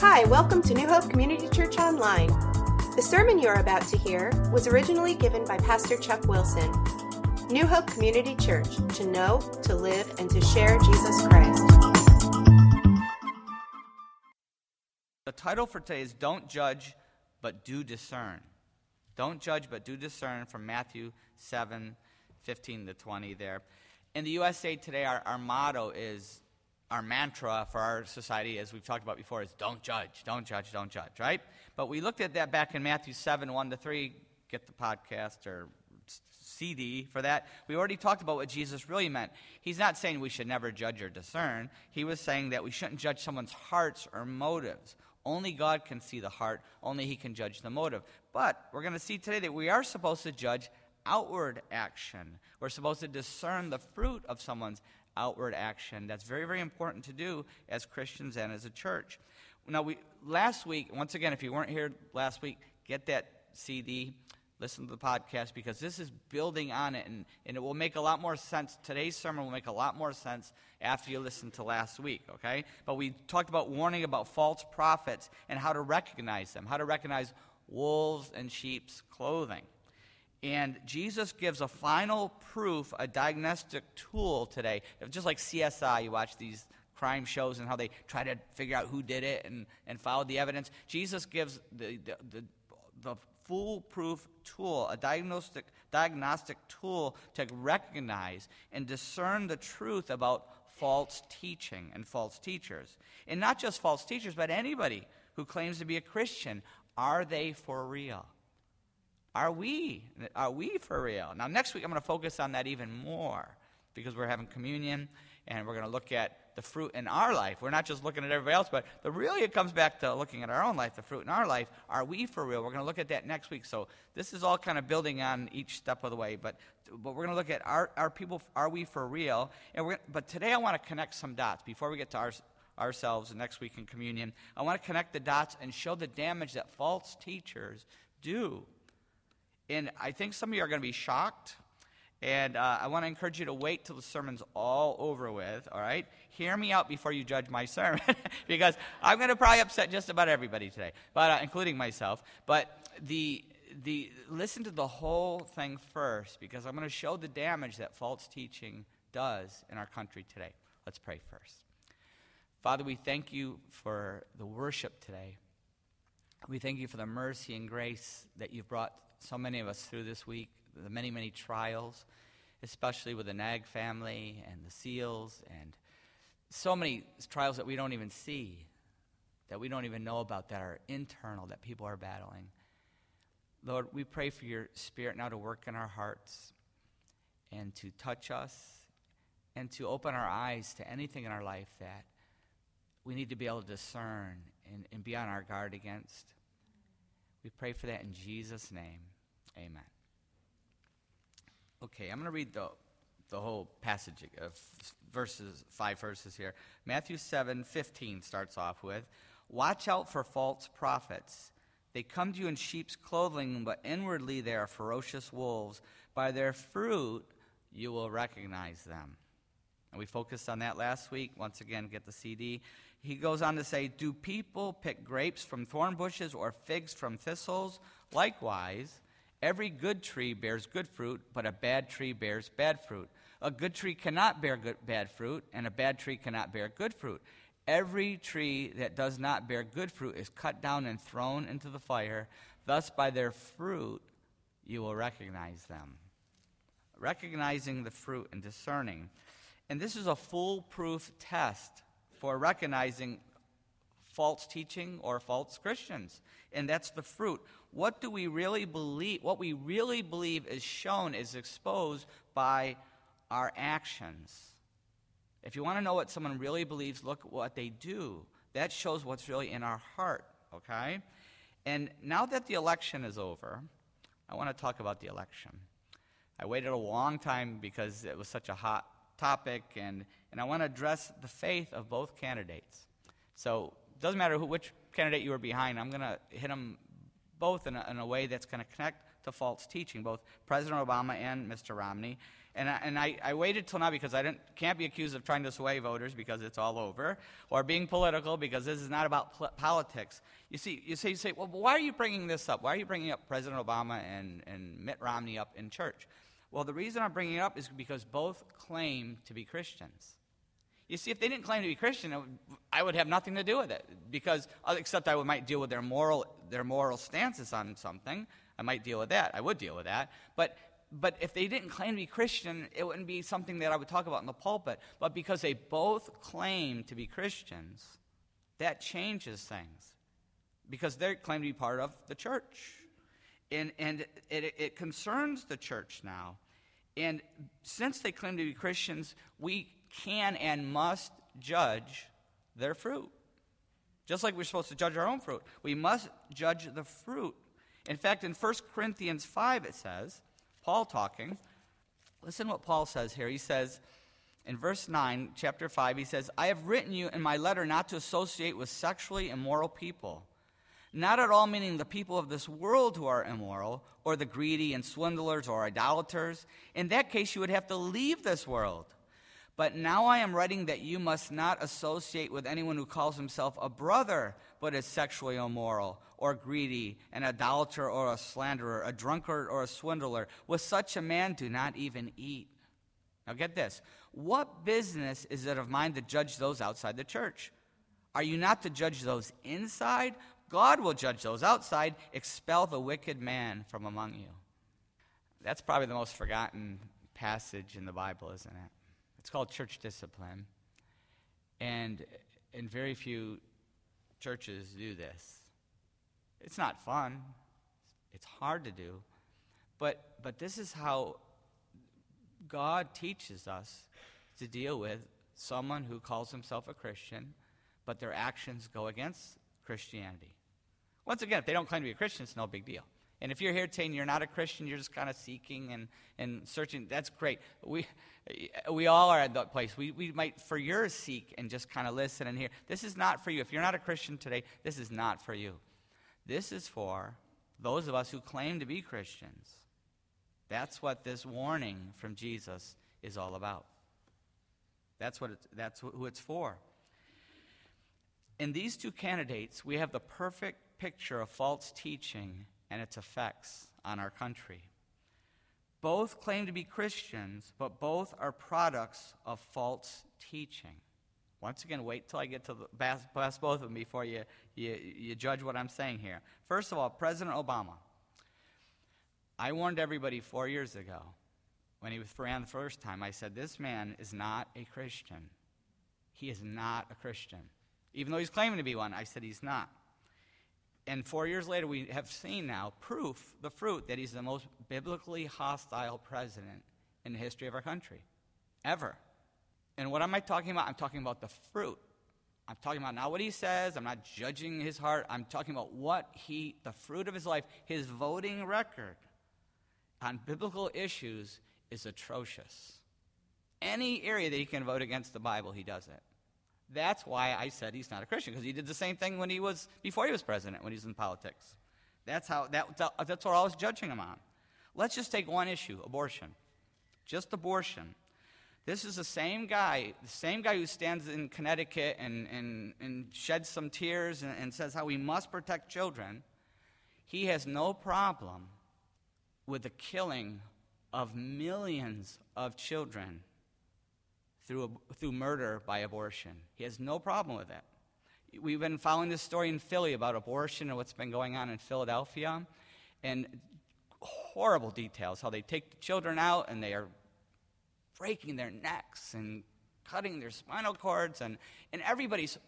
Hi, welcome to New Hope Community Church Online. The sermon you're about to hear was originally given by Pastor Chuck Wilson. New Hope Community Church, to know, to live, and to share Jesus Christ. The title for today is Don't Judge, but Do Discern. Don't judge, but do discern from Matthew 7 15 to 20 there. In the USA today, our, our motto is our mantra for our society, as we've talked about before, is don't judge, don't judge, don't judge, right? But we looked at that back in Matthew 7 1 to 3. Get the podcast or CD for that. We already talked about what Jesus really meant. He's not saying we should never judge or discern, he was saying that we shouldn't judge someone's hearts or motives. Only God can see the heart, only He can judge the motive. But we're going to see today that we are supposed to judge outward action. We're supposed to discern the fruit of someone's outward action. That's very, very important to do as Christians and as a church. Now, we, last week, once again, if you weren't here last week, get that CD, listen to the podcast, because this is building on it, and, and it will make a lot more sense. Today's sermon will make a lot more sense after you listen to last week, okay? But we talked about warning about false prophets and how to recognize them, how to recognize wolves and sheep's clothing. And Jesus gives a final proof, a diagnostic tool today. Just like CSI, you watch these crime shows and how they try to figure out who did it and, and follow the evidence. Jesus gives the, the, the, the foolproof tool, a diagnostic, diagnostic tool to recognize and discern the truth about false teaching and false teachers. And not just false teachers, but anybody who claims to be a Christian. Are they for real? Are we? Are we for real? Now, next week I'm going to focus on that even more because we're having communion and we're going to look at the fruit in our life. We're not just looking at everybody else, but the really it comes back to looking at our own life, the fruit in our life. Are we for real? We're going to look at that next week. So this is all kind of building on each step of the way. But but we're going to look at our, our people. Are we for real? And we're but today I want to connect some dots before we get to our ourselves next week in communion. I want to connect the dots and show the damage that false teachers do and I think some of you are going to be shocked. And uh, I want to encourage you to wait till the sermon's all over with, all right? Hear me out before you judge my sermon, because I'm going to probably upset just about everybody today, but uh, including myself. But the, the, listen to the whole thing first, because I'm going to show the damage that false teaching does in our country today. Let's pray first. Father, we thank you for the worship today. We thank you for the mercy and grace that you've brought so many of us through this week, the many, many trials, especially with the Nag family and the SEALs, and so many trials that we don't even see, that we don't even know about, that are internal, that people are battling. Lord, we pray for your spirit now to work in our hearts and to touch us and to open our eyes to anything in our life that we need to be able to discern and, and be on our guard against. We pray for that in Jesus' name. Amen. Okay, I'm going to read the, the whole passage of verses, five verses here. Matthew 7 15 starts off with Watch out for false prophets. They come to you in sheep's clothing, but inwardly they are ferocious wolves. By their fruit you will recognize them. And we focused on that last week. Once again, get the CD he goes on to say, Do people pick grapes from thorn bushes or figs from thistles? Likewise, every good tree bears good fruit, but a bad tree bears bad fruit. A good tree cannot bear good, bad fruit, and a bad tree cannot bear good fruit. Every tree that does not bear good fruit is cut down and thrown into the fire. Thus, by their fruit, you will recognize them. Recognizing the fruit and discerning. And this is a foolproof test for recognizing false teaching or false Christians. And that's the fruit. What do we really believe? What we really believe is shown, is exposed by our actions. If you want to know what someone really believes, look at what they do. That shows what's really in our heart, okay? And now that the election is over, I want to talk about the election. I waited a long time because it was such a hot topic, and and I want to address the faith of both candidates. So it doesn't matter who, which candidate you are behind, I'm going to hit them both in a, in a way that's going to connect to false teaching, both President Obama and Mr. Romney. And I, and I, I waited till now because I can't be accused of trying to sway voters because it's all over, or being political because this is not about pl- politics. You see, you say, you say, well, why are you bringing this up? Why are you bringing up President Obama and, and Mitt Romney up in church? Well, the reason I'm bringing it up is because both claim to be Christians. You see, if they didn't claim to be Christian, I would have nothing to do with it, because uh, except I would, might deal with their moral, their moral stances on something. I might deal with that. I would deal with that. But, but if they didn't claim to be Christian, it wouldn't be something that I would talk about in the pulpit. But because they both claim to be Christians, that changes things, because they claim to be part of the church. And, and it, it concerns the church now. And since they claim to be Christians, we can and must judge their fruit. Just like we're supposed to judge our own fruit, we must judge the fruit. In fact, in 1 Corinthians 5, it says, Paul talking, listen what Paul says here. He says, in verse 9, chapter 5, he says, I have written you in my letter not to associate with sexually immoral people not at all meaning the people of this world who are immoral, or the greedy and swindlers or idolaters. In that case, you would have to leave this world. But now I am writing that you must not associate with anyone who calls himself a brother, but is sexually immoral, or greedy, an idolater, or a slanderer, a drunkard, or a swindler. With such a man, do not even eat. Now get this. What business is it of mine to judge those outside the church? Are you not to judge those inside? God will judge those outside. Expel the wicked man from among you. That's probably the most forgotten passage in the Bible, isn't it? It's called church discipline. And, and very few churches do this. It's not fun, it's hard to do. But, but this is how God teaches us to deal with someone who calls himself a Christian, but their actions go against Christianity. Once again, if they don't claim to be a Christian, it's no big deal. And if you're here saying you're not a Christian, you're just kind of seeking and, and searching, that's great. We, we all are at that place. We, we might, for yours, seek and just kind of listen and hear. This is not for you. If you're not a Christian today, this is not for you. This is for those of us who claim to be Christians. That's what this warning from Jesus is all about. That's, what that's who it's for. In these two candidates, we have the perfect picture of false teaching and its effects on our country. Both claim to be Christians, but both are products of false teaching. Once again, wait till I get to the, both of them before you, you, you judge what I'm saying here. First of all, President Obama. I warned everybody four years ago when he was ran the first time. I said, This man is not a Christian. He is not a Christian. Even though he's claiming to be one, I said he's not and four years later, we have seen now proof, the fruit, that he's the most biblically hostile president in the history of our country, ever. And what am I talking about? I'm talking about the fruit. I'm talking about not what he says. I'm not judging his heart. I'm talking about what he, the fruit of his life, his voting record on biblical issues is atrocious. Any area that he can vote against the Bible, he does it. That's why I said he's not a Christian, because he did the same thing when he was, before he was president, when he was in politics. That's, how, that, that's what I was judging him on. Let's just take one issue abortion. Just abortion. This is the same guy, the same guy who stands in Connecticut and, and, and sheds some tears and, and says how we must protect children. He has no problem with the killing of millions of children through, through murder by abortion. He has no problem with that. We've been following this story in Philly about abortion and what's been going on in Philadelphia, and horrible details how they take the children out and they are breaking their necks and cutting their spinal cords, and, and everybody's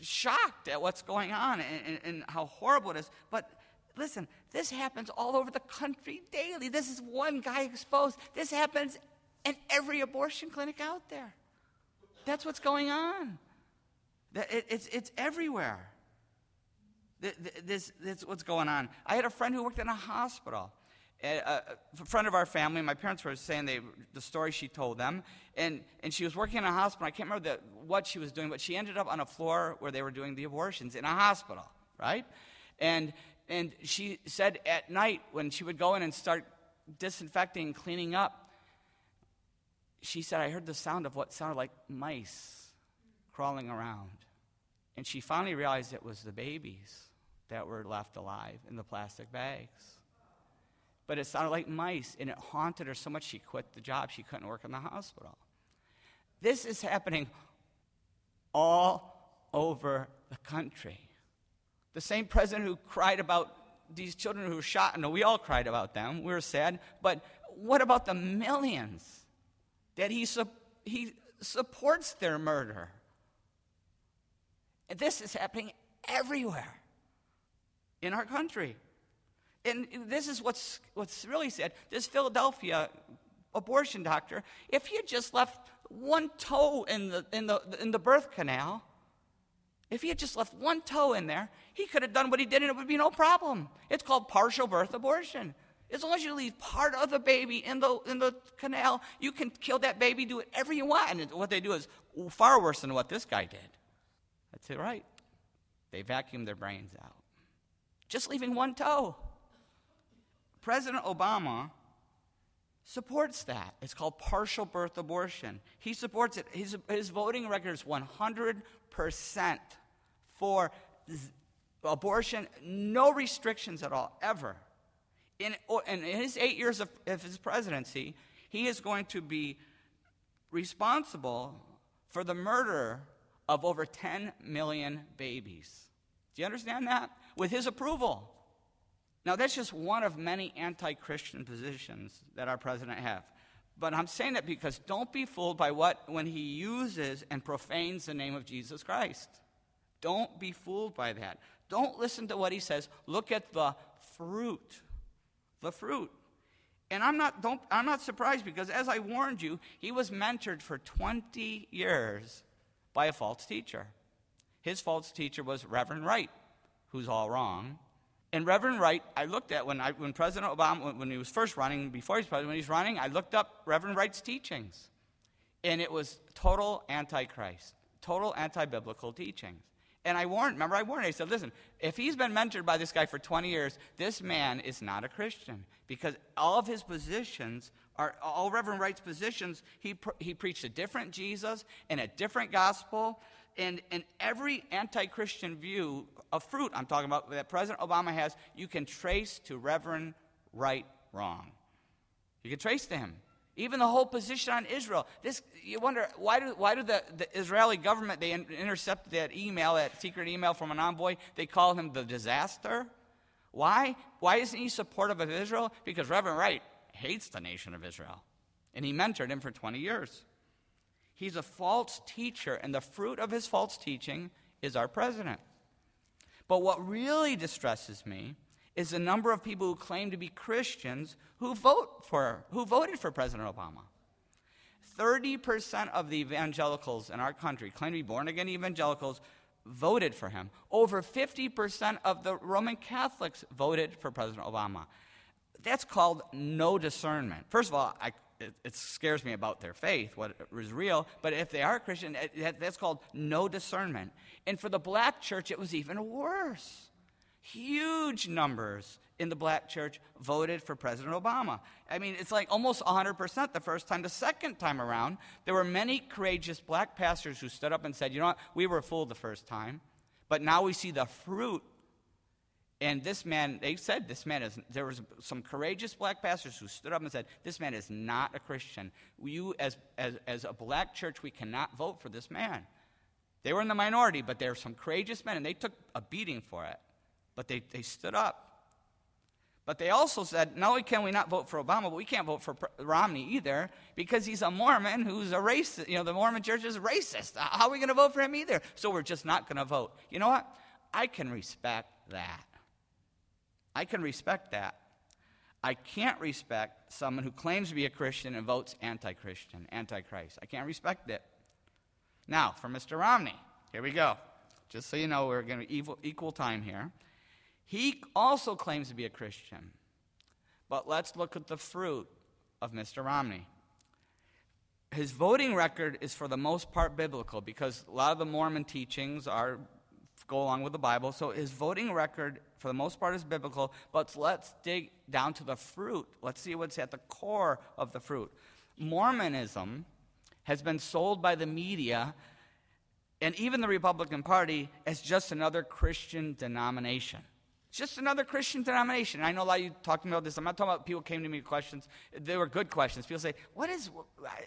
shocked at what's going on and, and, and how horrible it is. But listen, this happens all over the country daily. This is one guy exposed. This happens and every abortion clinic out there. That's what's going on. It's, it's everywhere. This, this what's going on. I had a friend who worked in a hospital. Uh, a, friend of our family, my parents were saying they, the story she told them, and, and she was working in a hospital. I can't remember the, what she was doing, but she ended up on a floor where they were doing the abortions in a hospital, right? And, and she said at night when she would go in and start disinfecting, cleaning up, she said, I heard the sound of what sounded like mice crawling around. And she finally realized it was the babies that were left alive in the plastic bags. But it sounded like mice, and it haunted her so much she quit the job. She couldn't work in the hospital. This is happening all over the country. The same president who cried about these children who were shot, and we all cried about them, we were sad, but what about the millions that he, su- he supports their murder? And this is happening everywhere in our country. And this is what's, what's really sad. This Philadelphia abortion doctor, if he had just left one toe in the, in the, in the birth canal, if he had just left one toe in there, he could have done what he did and it would be no problem. It's called partial birth abortion. As long as you leave part of the baby in the, in the canal, you can kill that baby, do whatever you want. And what they do is far worse than what this guy did. That's it, right? They vacuum their brains out. Just leaving one toe. President Obama supports that. It's called partial birth abortion. He supports it. His, his voting record is 100% for abortion, no restrictions at all, ever. In, in his eight years of, of his presidency, he is going to be responsible for the murder of over 10 million babies. Do you understand that? With his approval. Now, that's just one of many anti Christian positions that our president has. But I'm saying that because don't be fooled by what when he uses and profanes the name of Jesus Christ. Don't be fooled by that. Don't listen to what he says. Look at the fruit. The fruit. And I'm not, don't, I'm not surprised because, as I warned you, he was mentored for 20 years by a false teacher. His false teacher was Reverend Wright, who's all wrong. And Reverend Wright, I looked at when, I, when President Obama, when he was first running, before he was president, when he was running, I looked up Reverend Wright's teachings. And it was total antichrist, total anti biblical teachings. And I warned, remember, I warned, I said, listen, if he's been mentored by this guy for 20 years, this man is not a Christian because all of his positions are, all Reverend Wright's positions, he, he preached a different Jesus and a different gospel. And, and every anti Christian view of fruit I'm talking about that President Obama has, you can trace to Reverend Wright wrong. You can trace to him. Even the whole position on Israel. This, you wonder, why do, why do the, the Israeli government, they in, intercept that email, that secret email from an envoy, they call him the disaster? Why? Why isn't he supportive of Israel? Because Reverend Wright hates the nation of Israel. And he mentored him for 20 years. He's a false teacher, and the fruit of his false teaching is our president. But what really distresses me is the number of people who claim to be Christians who vote for who voted for President Obama. 30% of the evangelicals in our country claim to be born again evangelicals voted for him. Over 50% of the Roman Catholics voted for President Obama. That's called no discernment. First of all, I, it, scares me about their faith, what is real, but if they are Christian, that's called no discernment. And for the black church, it was even worse. Huge numbers in the black church voted for President Obama. I mean, it's like almost 100% the first time. The second time around, there were many courageous black pastors who stood up and said, you know what, we were fooled the first time, but now we see the fruit. And this man, they said this man is, there was some courageous black pastors who stood up and said, this man is not a Christian. You, as, as, as a black church, we cannot vote for this man. They were in the minority, but there were some courageous men, and they took a beating for it. But they, they stood up. But they also said, not only can we not vote for Obama, but we can't vote for Romney either because he's a Mormon who's a racist. You know, the Mormon church is racist. How are we going to vote for him either? So we're just not going to vote. You know what? I can respect that. I can respect that. I can't respect someone who claims to be a Christian and votes anti Christian, anti Christ. I can't respect it. Now, for Mr. Romney, here we go. Just so you know, we're going to equal, equal time here. He also claims to be a Christian. But let's look at the fruit of Mr. Romney. His voting record is for the most part biblical because a lot of the Mormon teachings are go along with the Bible. So his voting record, for the most part, is biblical. But let's dig down to the fruit. Let's see what's at the core of the fruit. Mormonism has been sold by the media and even the Republican Party as just another Christian denomination. It's just another Christian denomination. I know a lot of you talking about this. I'm not talking about people came to me with questions. They were good questions. People say, "What is?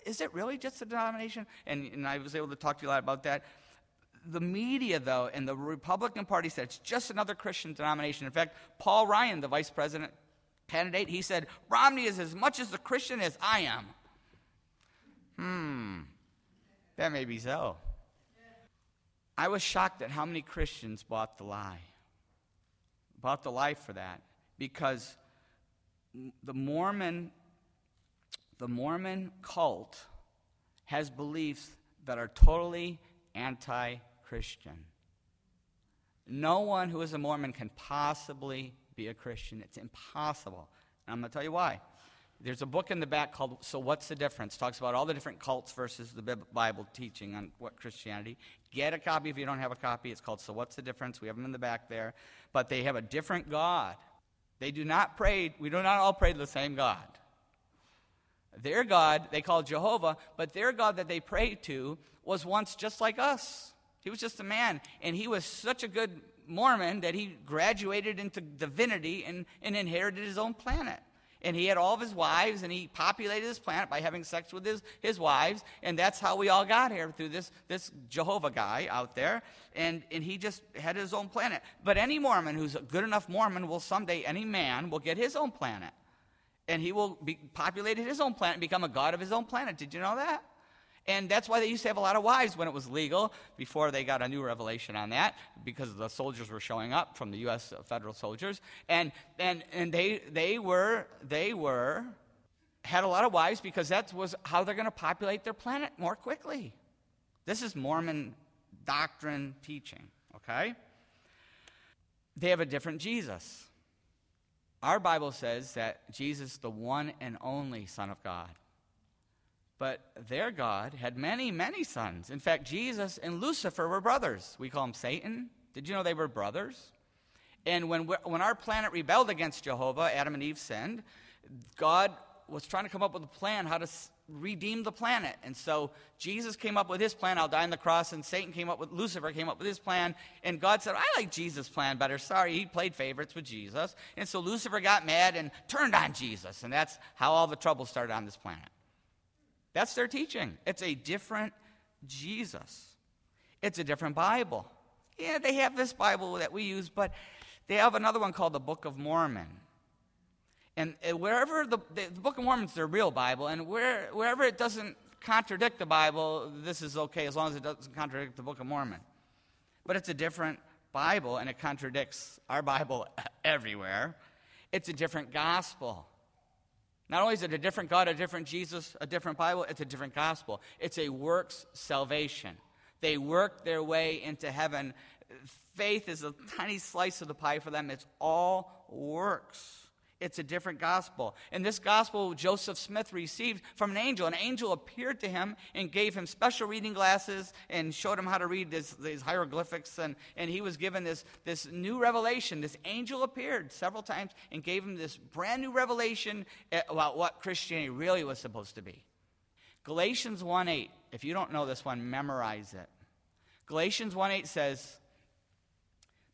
Is it really just a denomination?" And, and I was able to talk to you a lot about that. The media, though, and the Republican Party said it's just another Christian denomination. In fact, Paul Ryan, the vice president candidate, he said Romney is as much as a Christian as I am. Hmm, that may be so. I was shocked at how many Christians bought the lie bought the life for that because the Mormon, the Mormon cult has beliefs that are totally anti Christian. No one who is a Mormon can possibly be a Christian. It's impossible. And I'm going to tell you why. There's a book in the back called So What's the Difference? Talks about all the different cults versus the Bible teaching on what Christianity. Get a copy if you don't have a copy. It's called So What's the Difference? We have them in the back there. But they have a different God. They do not pray, we do not all pray to the same God. Their God, they call Jehovah, but their God that they pray to was once just like us. He was just a man, and he was such a good Mormon that he graduated into divinity and, and inherited his own planet and he had all of his wives, and he populated this planet by having sex with his, his wives, and that's how we all got here through this, this Jehovah guy out there, and, and he just had his own planet. But any Mormon who's a good enough Mormon will someday, any man will get his own planet, and he will be populated his own planet and become a god of his own planet. Did you know that? And that's why they used to have a lot of wives when it was legal, before they got a new revelation on that, because the soldiers were showing up from the U.S. federal soldiers. And, and, and they, they were, they were, had a lot of wives because that was how they're going to populate their planet more quickly. This is Mormon doctrine teaching, okay? They have a different Jesus. Our Bible says that Jesus, the one and only Son of God, but their God had many, many sons. In fact, Jesus and Lucifer were brothers. We call them Satan. Did you know they were brothers? And when, when our planet rebelled against Jehovah, Adam and Eve sinned, God was trying to come up with a plan how to redeem the planet. And so Jesus came up with his plan, I'll die on the cross, and Satan came up with, Lucifer came up with his plan, and God said, I like Jesus' plan better. Sorry, he played favorites with Jesus. And so Lucifer got mad and turned on Jesus, and that's how all the trouble started on this planet. That's their teaching. It's a different Jesus. It's a different Bible. Yeah, they have this Bible that we use, but they have another one called the Book of Mormon. And wherever the, the, Book of Mormon is their real Bible, and where, wherever it doesn't contradict the Bible, this is okay as long as it doesn't contradict the Book of Mormon. But it's a different Bible, and it contradicts our Bible everywhere. It's a different gospel. Not only is it a different God, a different Jesus, a different Bible, it's a different gospel. It's a works salvation. They work their way into heaven. Faith is a tiny slice of the pie for them, it's all works. It's a different gospel. And this gospel Joseph Smith received from an angel. An angel appeared to him and gave him special reading glasses and showed him how to read this, these hieroglyphics. And, and he was given this, this new revelation. This angel appeared several times and gave him this brand new revelation about what Christianity really was supposed to be. Galatians 1 8. If you don't know this one, memorize it. Galatians 1 8 says,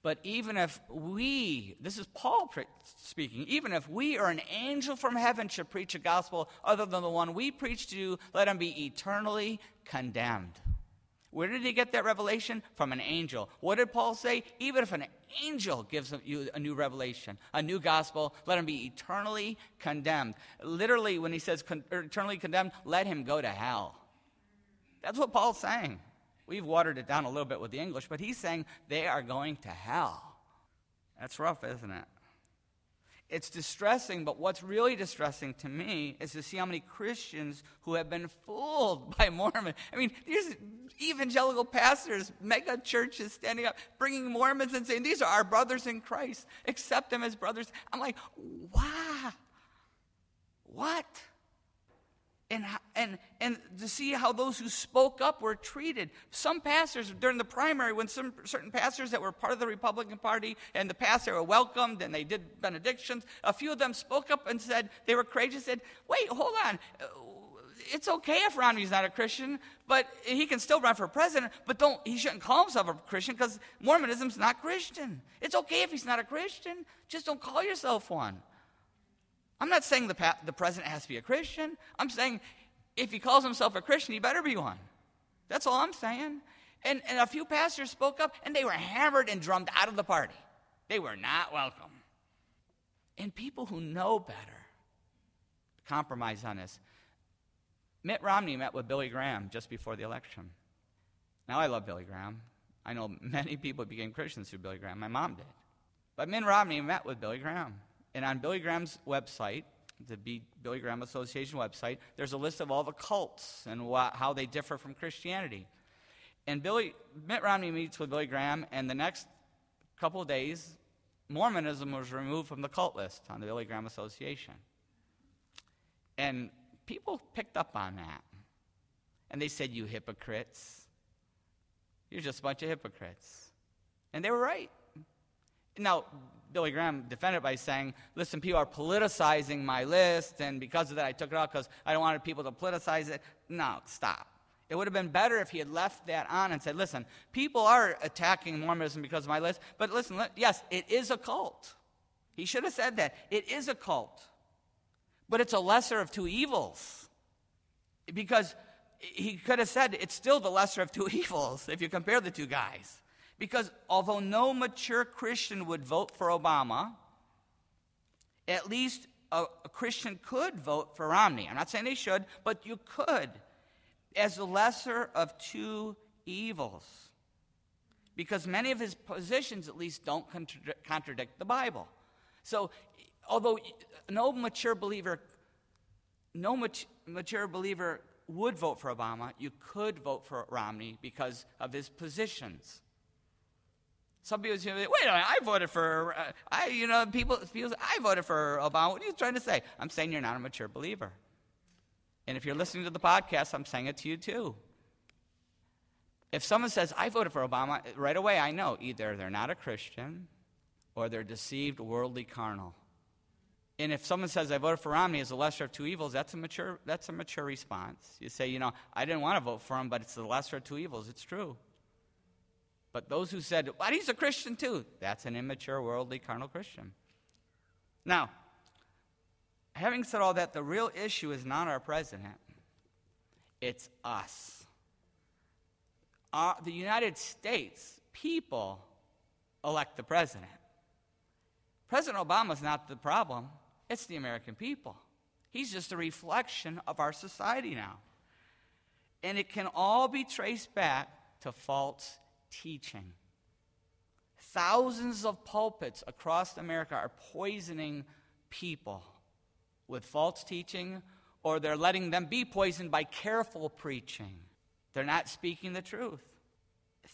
but even if we, this is Paul speaking, even if we or an angel from heaven should preach a gospel other than the one we preach to you, let him be eternally condemned. Where did he get that revelation? From an angel. What did Paul say? Even if an angel gives you a new revelation, a new gospel, let him be eternally condemned. Literally, when he says con- eternally condemned, let him go to hell. That's what Paul's saying. We've watered it down a little bit with the English, but he's saying they are going to hell. That's rough, isn't it? It's distressing, but what's really distressing to me is to see how many Christians who have been fooled by Mormons. I mean, these evangelical pastors, mega churches standing up, bringing Mormons and saying, These are our brothers in Christ. Accept them as brothers. I'm like, wow. What? And, and, and to see how those who spoke up were treated. Some pastors, during the primary, when some certain pastors that were part of the Republican Party and the pastor were welcomed and they did benedictions, a few of them spoke up and said, they were courageous, said, wait, hold on. Uh, it's okay if Romney's not a Christian, but he can still run for president, but don't he shouldn't call himself a Christian because Mormonism's not Christian. It's okay if he's not a Christian, just don't call yourself one. I'm not saying the, pa- the president has to be a Christian. I'm saying if he calls himself a Christian, he better be one. That's all I'm saying. And, and a few pastors spoke up, and they were hammered and drummed out of the party. They were not welcome. And people who know better compromise on this. Mitt Romney met with Billy Graham just before the election. Now, I love Billy Graham. I know many people became Christians through Billy Graham. My mom did. But Mitt Romney met with Billy Graham. And on Billy Graham's website, the Billy Graham Association website, there's a list of all the cults and wh- how they differ from Christianity. And Billy, Mitt Romney meets with Billy Graham, and the next couple of days, Mormonism was removed from the cult list on the Billy Graham Association. And people picked up on that. And they said, You hypocrites. You're just a bunch of hypocrites. And they were right. Now, Billy Graham defended it by saying, Listen, people are politicizing my list, and because of that, I took it off because I don't want people to politicize it. No, stop. It would have been better if he had left that on and said, Listen, people are attacking Mormonism because of my list, but listen, yes, it is a cult. He should have said that. It is a cult. But it's a lesser of two evils. Because he could have said it's still the lesser of two evils if you compare the two guys. Because although no mature Christian would vote for Obama, at least a, a, Christian could vote for Romney. I'm not saying they should, but you could, as the lesser of two evils. Because many of his positions, at least, don't contradict the Bible. So, although no mature believer, no mature believer would vote for Obama, you could vote for Romney because of his positions. Some people say, wait a minute, I voted for, uh, I, you know, people, people I voted for Obama. What are you trying to say? I'm saying you're not a mature believer. And if you're listening to the podcast, I'm saying it to you too. If someone says, I voted for Obama, right away I know either they're not a Christian or they're deceived, worldly, carnal. And if someone says, I voted for Romney as the lesser of two evils, that's a mature, that's a mature response. You say, you know, I didn't want to vote for him, but it's the lesser of two evils. It's true. But those who said, well, he's a Christian too, that's an immature, worldly, carnal Christian. Now, having said all that, the real issue is not our president, it's us. Our, the United States people elect the president. President Obama is not the problem. It's the American people. He's just a reflection of our society now. And it can all be traced back to false teaching. Thousands of pulpits across America are poisoning people with false teaching, or they're letting them be poisoned by careful preaching. They're not speaking the truth.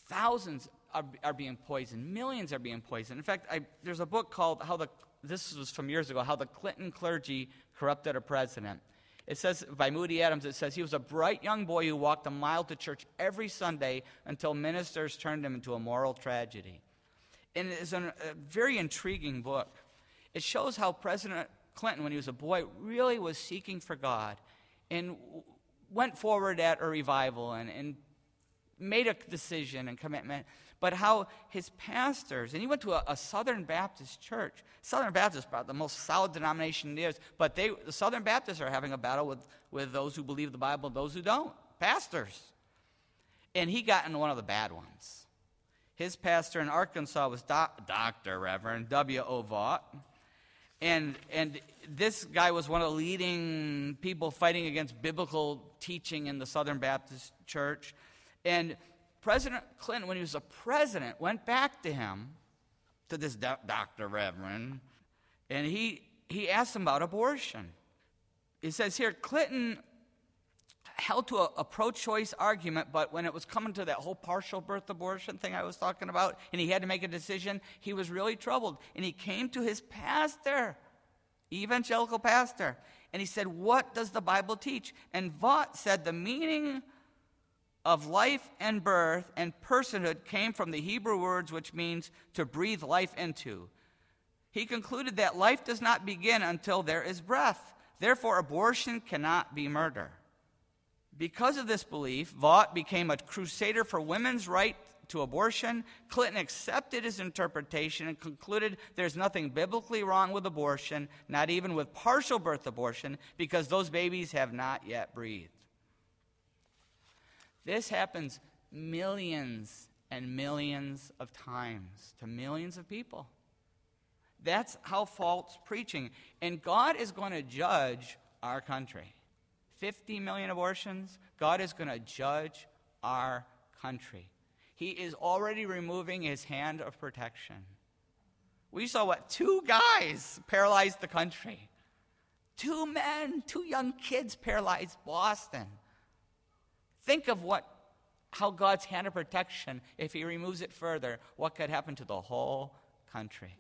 Thousands are, are being poisoned, millions are being poisoned. In fact, I, there's a book called How the this was from years ago, how the Clinton clergy corrupted a president. It says by Moody Adams, it says he was a bright young boy who walked a mile to church every Sunday until ministers turned him into a moral tragedy. And it is a very intriguing book. It shows how President Clinton, when he was a boy, really was seeking for God and went forward at a revival and, and made a decision and commitment but how his pastors, and he went to a, a Southern Baptist church. Southern Baptist, about the most solid denomination there is, but they, the Southern Baptists are having a battle with, with those who believe the Bible and those who don't. Pastors. And he got in one of the bad ones. His pastor in Arkansas was Dr. Reverend W.O. Vaught. And, and this guy was one of the leading people fighting against biblical teaching in the Southern Baptist Church. And President Clinton, when he was a president, went back to him, to this do- Dr. Reverend, and he, he asked him about abortion. He says here, Clinton held to a, a pro choice argument, but when it was coming to that whole partial birth abortion thing I was talking about, and he had to make a decision, he was really troubled. And he came to his pastor, evangelical pastor, and he said, What does the Bible teach? And Vaught said, The meaning of life and birth and personhood came from the Hebrew words which means to breathe life into. He concluded that life does not begin until there is breath. Therefore, abortion cannot be murder. Because of this belief, Vaught became a crusader for women's right to abortion. Clinton accepted his interpretation and concluded there's nothing biblically wrong with abortion, not even with partial birth abortion, because those babies have not yet breathed. This happens millions and millions of times to millions of people. That's how false preaching. And God is going to judge our country. 50 million abortions, God is going to judge our country. He is already removing his hand of protection. We saw what? Two guys paralyzed the country. Two men, two young kids paralyzed Boston. Think of what how God's hand of protection, if he removes it further, what could happen to the whole country.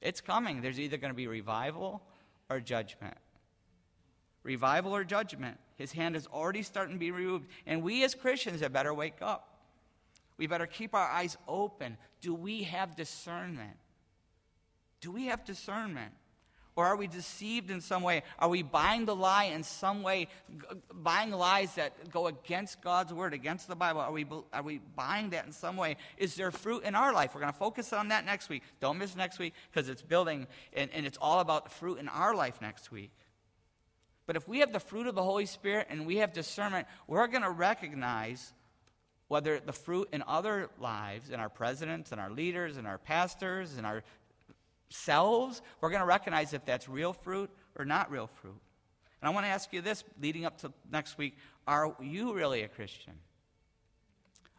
It's coming. There's either going to be revival or judgment. Revival or judgment. His hand is already starting to be removed. And we as Christians had better wake up. We better keep our eyes open. Do we have discernment? Do we have discernment? Or are we deceived in some way? Are we buying the lie in some way, buying lies that go against God's word, against the Bible? Are we, are we buying that in some way? Is there fruit in our life? We're going to focus on that next week. Don't miss next week because it's building and, and it's all about fruit in our life next week. But if we have the fruit of the Holy Spirit and we have discernment, we're going to recognize whether the fruit in other lives, in our presidents, and our leaders, and our pastors, and our selves, we're going to recognize if that's real fruit or not real fruit. And I want to ask you this leading up to next week are you really a Christian?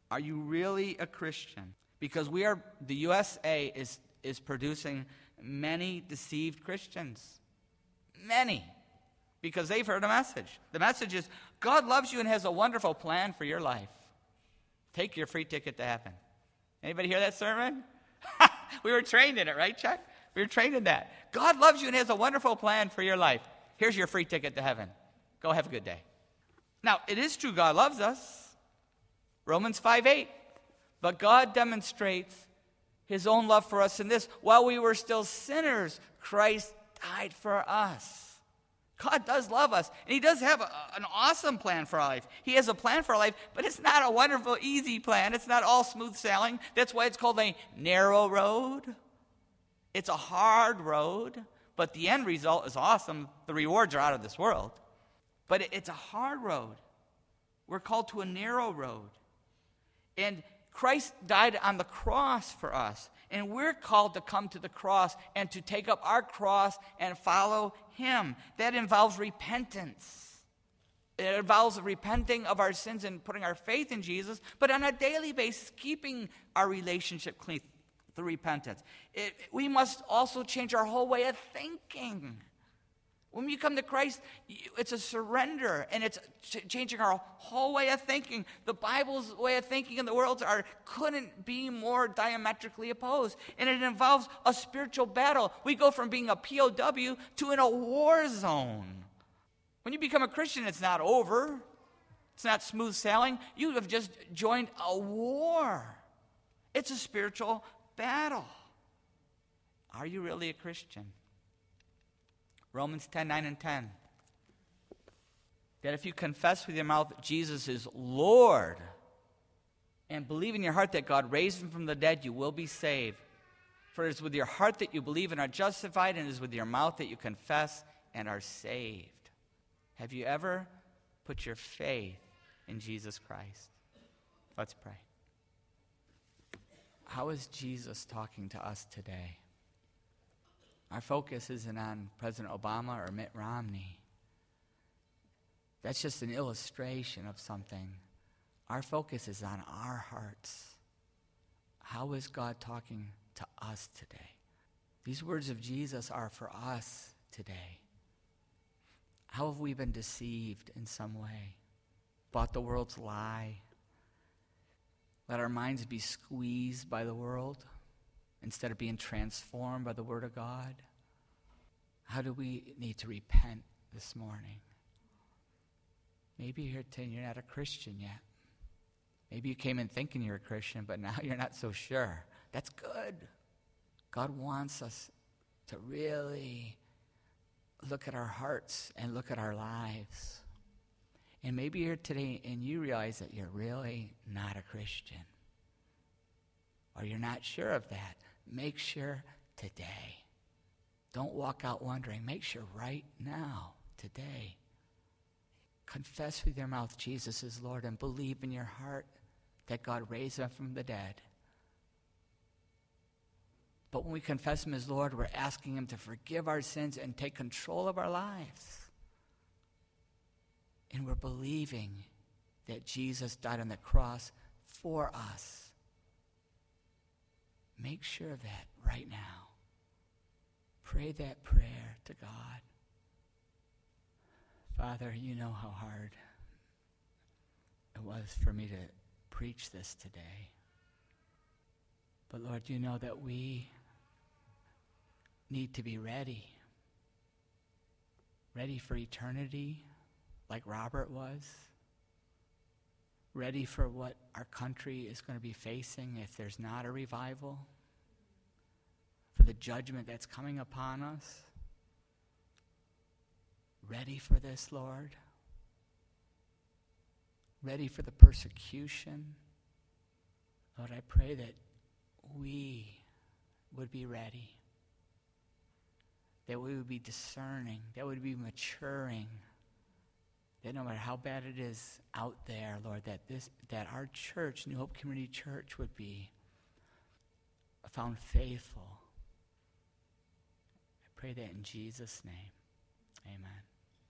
Are you really a Christian? Because we are, the USA is, is producing many deceived Christians. Many. Because they've heard a message. The message is God loves you and has a wonderful plan for your life. Take your free ticket to heaven. Anybody hear that sermon? we were trained in it, right, Chuck? We were trained in that. God loves you and has a wonderful plan for your life. Here's your free ticket to heaven. Go have a good day. Now, it is true God loves us. Romans 5 8. But God demonstrates his own love for us in this while we were still sinners, Christ died for us. God does love us, and He does have a, an awesome plan for our life. He has a plan for our life, but it's not a wonderful, easy plan. It's not all smooth sailing. That's why it's called a narrow road. It's a hard road, but the end result is awesome. The rewards are out of this world. But it's a hard road. We're called to a narrow road. And Christ died on the cross for us. And we're called to come to the cross and to take up our cross and follow Him. That involves repentance. It involves repenting of our sins and putting our faith in Jesus, but on a daily basis, keeping our relationship clean through repentance. It, we must also change our whole way of thinking. When you come to Christ, it's a surrender and it's changing our whole way of thinking. The Bible's way of thinking and the world's are couldn't be more diametrically opposed. And it involves a spiritual battle. We go from being a POW to in a war zone. When you become a Christian, it's not over. It's not smooth sailing. You have just joined a war. It's a spiritual battle. Are you really a Christian? Romans 10 9 and 10. That if you confess with your mouth Jesus is Lord and believe in your heart that God raised him from the dead, you will be saved. For it is with your heart that you believe and are justified, and it is with your mouth that you confess and are saved. Have you ever put your faith in Jesus Christ? Let's pray. How is Jesus talking to us today? Our focus isn't on President Obama or Mitt Romney. That's just an illustration of something. Our focus is on our hearts. How is God talking to us today? These words of Jesus are for us today. How have we been deceived in some way? Bought the world's lie? Let our minds be squeezed by the world instead of being transformed by the Word of God? How do we need to repent this morning? Maybe you're here you're not a Christian yet. Maybe you came in thinking you're a Christian, but now you're not so sure. That's good. God wants us to really look at our hearts and look at our lives. And maybe you're today and you realize that you're really not a Christian. Or you're not sure of that. Make sure today. Don't walk out wondering. Make sure right now, today. Confess with your mouth Jesus is Lord and believe in your heart that God raised him from the dead. But when we confess him as Lord, we're asking him to forgive our sins and take control of our lives. And we're believing that Jesus died on the cross for us. Make sure of that right now. Pray that prayer to God. Father, you know how hard it was for me to preach this today. But Lord, you know that we need to be ready. Ready for eternity, like Robert was. Ready for what our country is going to be facing if there's not a revival. For the judgment that's coming upon us. Ready for this, Lord? Ready for the persecution? Lord, I pray that we would be ready, that we would be discerning, that we would be maturing, that no matter how bad it is out there, Lord, that this that our church, New Hope Community Church, would be found faithful. I pray that in Jesus' name. Amen.